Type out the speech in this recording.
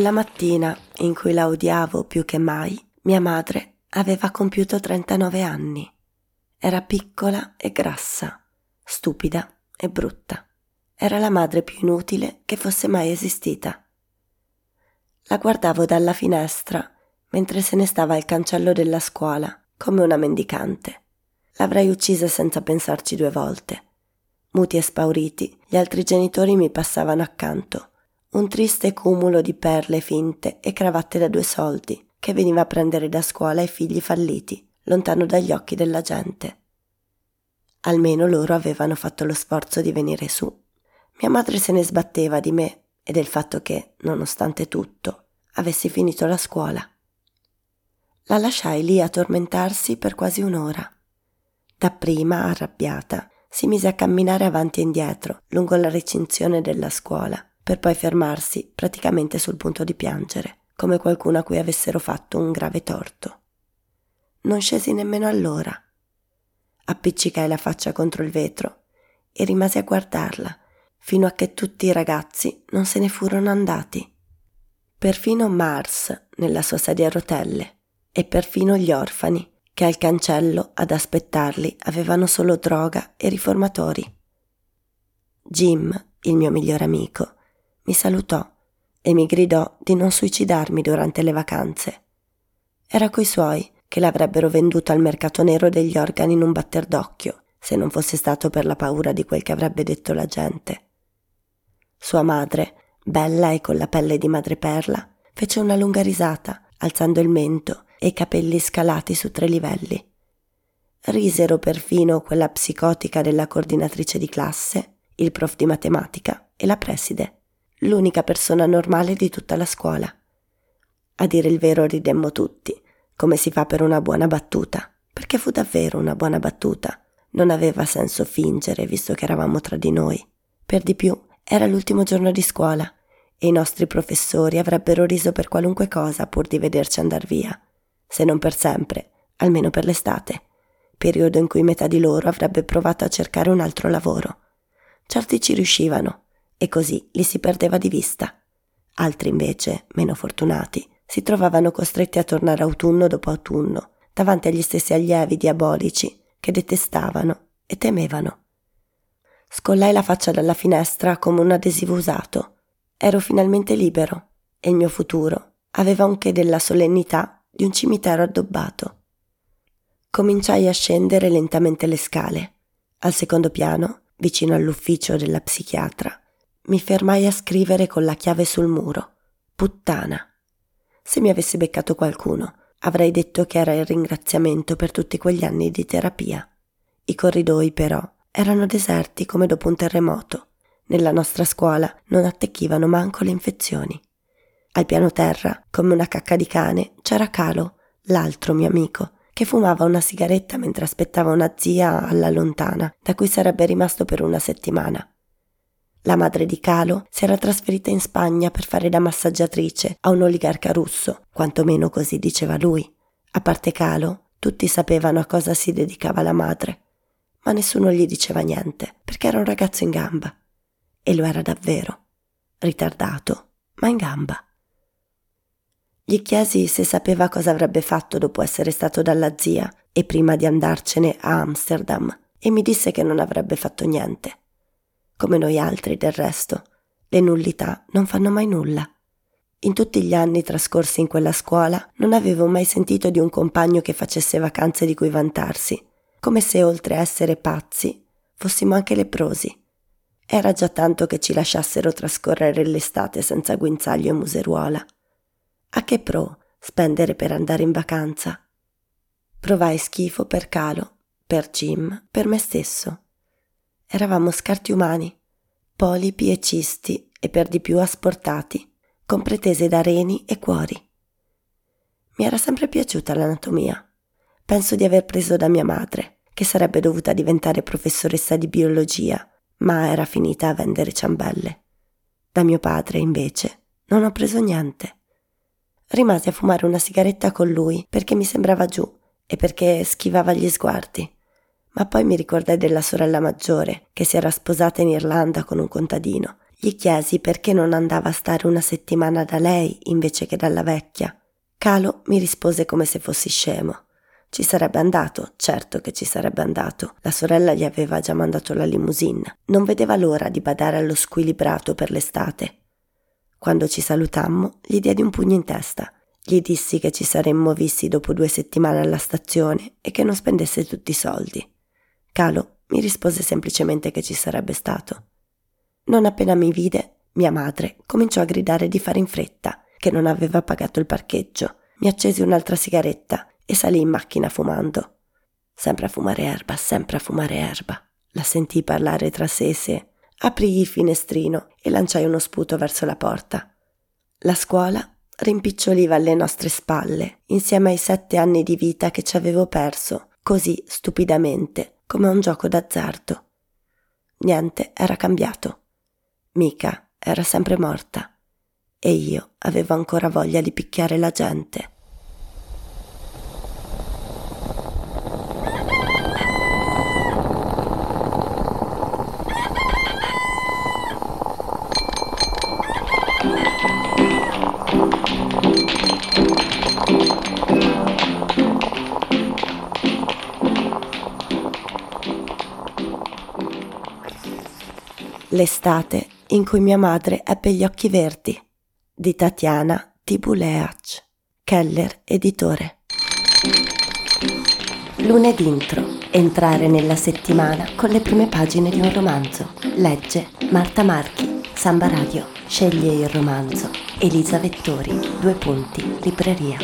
Quella mattina, in cui la odiavo più che mai, mia madre aveva compiuto 39 anni. Era piccola e grassa, stupida e brutta. Era la madre più inutile che fosse mai esistita. La guardavo dalla finestra mentre se ne stava al cancello della scuola, come una mendicante. L'avrei uccisa senza pensarci due volte. Muti e spauriti, gli altri genitori mi passavano accanto un triste cumulo di perle finte e cravatte da due soldi che veniva a prendere da scuola i figli falliti, lontano dagli occhi della gente. Almeno loro avevano fatto lo sforzo di venire su. Mia madre se ne sbatteva di me e del fatto che, nonostante tutto, avessi finito la scuola. La lasciai lì a tormentarsi per quasi un'ora. Dapprima, arrabbiata, si mise a camminare avanti e indietro lungo la recinzione della scuola per poi fermarsi praticamente sul punto di piangere, come qualcuno a cui avessero fatto un grave torto. Non scesi nemmeno allora. Appiccicai la faccia contro il vetro e rimasi a guardarla fino a che tutti i ragazzi non se ne furono andati. Perfino Mars nella sua sedia a rotelle e perfino gli orfani che al cancello ad aspettarli avevano solo droga e riformatori. Jim, il mio migliore amico, mi salutò e mi gridò di non suicidarmi durante le vacanze. Era coi suoi che l'avrebbero venduto al mercato nero degli organi in un batter d'occhio, se non fosse stato per la paura di quel che avrebbe detto la gente. Sua madre, bella e con la pelle di madreperla, fece una lunga risata, alzando il mento e i capelli scalati su tre livelli. Risero perfino quella psicotica della coordinatrice di classe, il prof di matematica e la preside l'unica persona normale di tutta la scuola. A dire il vero ridemmo tutti, come si fa per una buona battuta, perché fu davvero una buona battuta. Non aveva senso fingere, visto che eravamo tra di noi. Per di più, era l'ultimo giorno di scuola e i nostri professori avrebbero riso per qualunque cosa pur di vederci andar via, se non per sempre, almeno per l'estate, periodo in cui metà di loro avrebbe provato a cercare un altro lavoro. Certi ci riuscivano, e così li si perdeva di vista. Altri invece, meno fortunati, si trovavano costretti a tornare autunno dopo autunno, davanti agli stessi allievi diabolici che detestavano e temevano. Scollai la faccia dalla finestra come un adesivo usato. Ero finalmente libero e il mio futuro aveva anche della solennità di un cimitero addobbato. Cominciai a scendere lentamente le scale. Al secondo piano, vicino all'ufficio della psichiatra, mi fermai a scrivere con la chiave sul muro. Puttana. Se mi avesse beccato qualcuno, avrei detto che era il ringraziamento per tutti quegli anni di terapia. I corridoi, però, erano deserti come dopo un terremoto. Nella nostra scuola non attecchivano manco le infezioni. Al piano terra, come una cacca di cane, c'era Calo, l'altro mio amico, che fumava una sigaretta mentre aspettava una zia alla lontana, da cui sarebbe rimasto per una settimana. La madre di Calo si era trasferita in Spagna per fare da massaggiatrice a un oligarca russo, quantomeno così diceva lui. A parte Calo, tutti sapevano a cosa si dedicava la madre, ma nessuno gli diceva niente, perché era un ragazzo in gamba. E lo era davvero. Ritardato, ma in gamba. Gli chiesi se sapeva cosa avrebbe fatto dopo essere stato dalla zia e prima di andarcene a Amsterdam, e mi disse che non avrebbe fatto niente come noi altri del resto. Le nullità non fanno mai nulla. In tutti gli anni trascorsi in quella scuola non avevo mai sentito di un compagno che facesse vacanze di cui vantarsi, come se oltre a essere pazzi fossimo anche leprosi. Era già tanto che ci lasciassero trascorrere l'estate senza guinzaglio e museruola. A che pro spendere per andare in vacanza? Provai schifo per Calo, per Jim, per me stesso. Eravamo scarti umani, polipi e cisti e per di più asportati, con pretese da reni e cuori. Mi era sempre piaciuta l'anatomia. Penso di aver preso da mia madre, che sarebbe dovuta diventare professoressa di biologia, ma era finita a vendere ciambelle. Da mio padre, invece, non ho preso niente. Rimasi a fumare una sigaretta con lui perché mi sembrava giù e perché schivava gli sguardi ma poi mi ricordai della sorella maggiore che si era sposata in Irlanda con un contadino Gli chiesi perché non andava a stare una settimana da lei invece che dalla vecchia. Calo mi rispose come se fossi scemo. Ci sarebbe andato, certo che ci sarebbe andato. La sorella gli aveva già mandato la limousine. Non vedeva l'ora di badare allo squilibrato per l'estate. Quando ci salutammo, gli diedi un pugno in testa. Gli dissi che ci saremmo visti dopo due settimane alla stazione e che non spendesse tutti i soldi. Calo mi rispose semplicemente che ci sarebbe stato. Non appena mi vide, mia madre cominciò a gridare di fare in fretta, che non aveva pagato il parcheggio. Mi accesi un'altra sigaretta e salì in macchina fumando. Sempre a fumare erba, sempre a fumare erba. La sentii parlare tra sé e sé. Aprii il finestrino e lanciai uno sputo verso la porta. La scuola rimpiccioliva alle nostre spalle, insieme ai sette anni di vita che ci avevo perso, così stupidamente, come un gioco d'azzardo. Niente era cambiato. Mica era sempre morta e io avevo ancora voglia di picchiare la gente. L'estate in cui mia madre ebbe gli occhi verdi di Tatiana Tibuleac, Keller editore. Lunedì intro. Entrare nella settimana con le prime pagine di un romanzo. Legge Marta Marchi, Samba Radio. Sceglie il romanzo. Elisa Vettori, due punti, libreria.